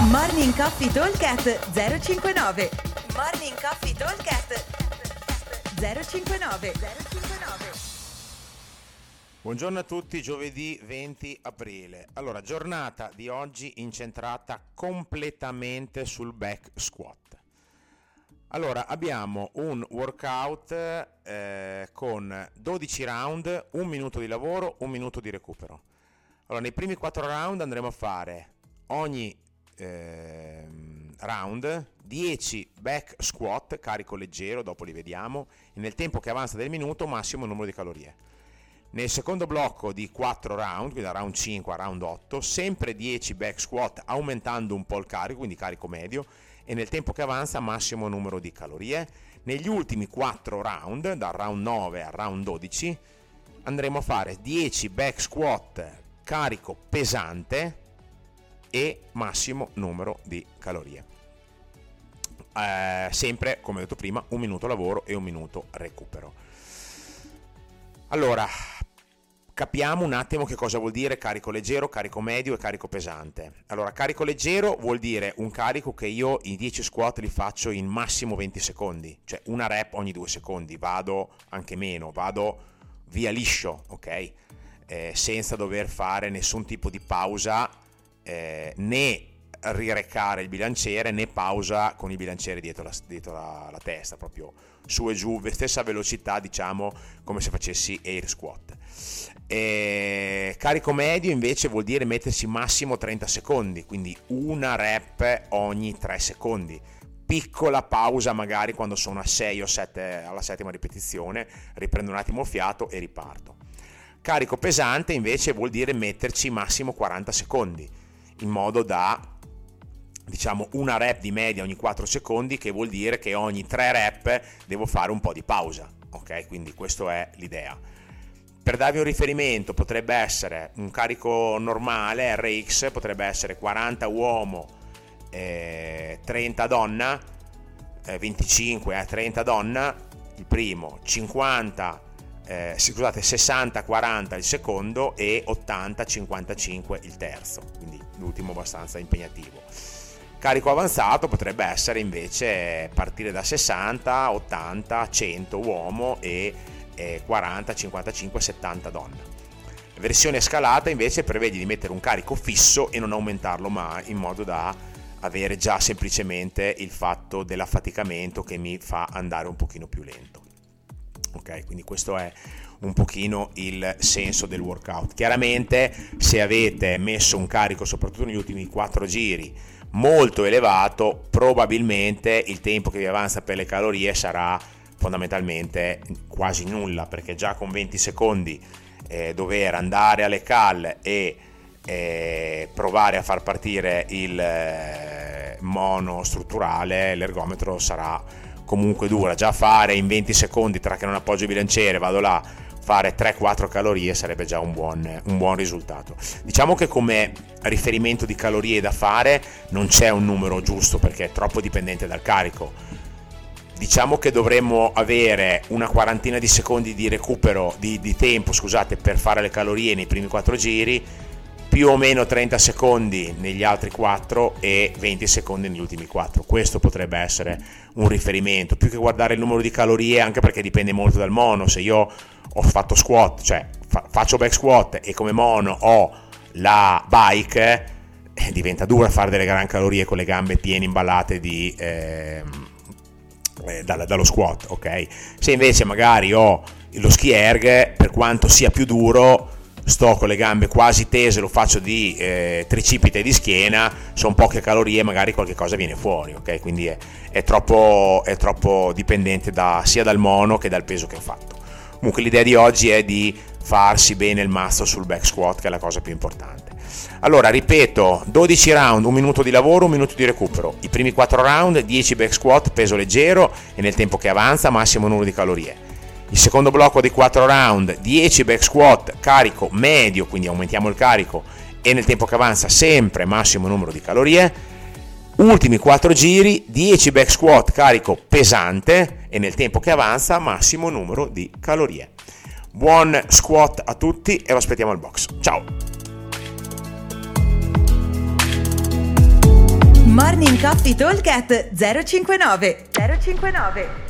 Morning Coffee Talkcast 059 Morning Coffee Talkcast 059 059 Buongiorno a tutti, giovedì 20 aprile. Allora, giornata di oggi incentrata completamente sul back squat. Allora, abbiamo un workout eh, con 12 round, un minuto di lavoro, un minuto di recupero. Allora, nei primi 4 round andremo a fare ogni eh, round 10 back squat, carico leggero, dopo li vediamo, e nel tempo che avanza del minuto massimo numero di calorie. Nel secondo blocco di 4 round, quindi da round 5 a round 8, sempre 10 back squat aumentando un po' il carico, quindi carico medio, e nel tempo che avanza massimo numero di calorie. Negli ultimi 4 round, dal round 9 al round 12, andremo a fare 10 back squat carico pesante e massimo numero di calorie. Eh, sempre, come ho detto prima, un minuto lavoro e un minuto recupero. Allora, capiamo un attimo che cosa vuol dire carico leggero, carico medio e carico pesante. Allora, carico leggero vuol dire un carico che io i 10 squat li faccio in massimo 20 secondi, cioè una rep ogni 2 secondi, vado anche meno, vado via liscio, ok? Eh, senza dover fare nessun tipo di pausa eh, né rirecare il bilanciere né pausa con il bilanciere dietro la, dietro la, la testa, proprio su e giù, stessa velocità diciamo come se facessi air squat. E carico medio invece vuol dire mettersi massimo 30 secondi, quindi una rep ogni 3 secondi. Piccola pausa magari quando sono a 6 o 7 alla settima ripetizione, riprendo un attimo il fiato e riparto. Carico pesante invece vuol dire metterci massimo 40 secondi in modo da diciamo una rep di media ogni 4 secondi che vuol dire che ogni 3 rep devo fare un po' di pausa ok? Quindi questa è l'idea. Per darvi un riferimento potrebbe essere un carico normale RX potrebbe essere 40 uomo eh, 30 donna eh, 25 eh, 30 donna il primo 50 eh, scusate 60-40 il secondo e 80-55 il terzo, quindi l'ultimo abbastanza impegnativo. Carico avanzato potrebbe essere invece partire da 60, 80, 100 uomo e eh, 40, 55, 70 donna. Versione scalata invece prevede di mettere un carico fisso e non aumentarlo mai in modo da avere già semplicemente il fatto dell'affaticamento che mi fa andare un pochino più lento ok? Quindi questo è un pochino il senso del workout. Chiaramente se avete messo un carico soprattutto negli ultimi 4 giri molto elevato, probabilmente il tempo che vi avanza per le calorie sarà fondamentalmente quasi nulla, perché già con 20 secondi eh, dover andare alle cal e eh, provare a far partire il eh, mono strutturale, l'ergometro sarà comunque dura, già fare in 20 secondi tra che non appoggio il bilanciere, vado là, fare 3-4 calorie sarebbe già un buon, un buon risultato. Diciamo che come riferimento di calorie da fare non c'è un numero giusto perché è troppo dipendente dal carico. Diciamo che dovremmo avere una quarantina di secondi di recupero di, di tempo, scusate, per fare le calorie nei primi 4 giri più o meno 30 secondi negli altri 4 e 20 secondi negli ultimi 4. Questo potrebbe essere un riferimento, più che guardare il numero di calorie, anche perché dipende molto dal mono. Se io ho fatto squat, cioè fa- faccio back squat e come mono ho la bike, eh, diventa dura fare delle gran calorie con le gambe piene imballate di, eh, eh, dallo squat, ok? Se invece magari ho lo ski erg, per quanto sia più duro, sto con le gambe quasi tese, lo faccio di eh, tricipite e di schiena, sono poche calorie, magari qualche cosa viene fuori, ok? Quindi è, è, troppo, è troppo, dipendente da, sia dal mono che dal peso che ho fatto. Comunque l'idea di oggi è di farsi bene il mazzo sul back squat, che è la cosa più importante. Allora, ripeto, 12 round, un minuto di lavoro, un minuto di recupero. I primi 4 round, 10 back squat, peso leggero e nel tempo che avanza massimo numero di calorie il secondo blocco di 4 round 10 back squat carico medio quindi aumentiamo il carico e nel tempo che avanza sempre massimo numero di calorie. Ultimi 4 giri 10 back squat carico pesante e nel tempo che avanza massimo numero di calorie. Buon squat a tutti e lo aspettiamo al box. Ciao! Morning Coffee Talk 059 059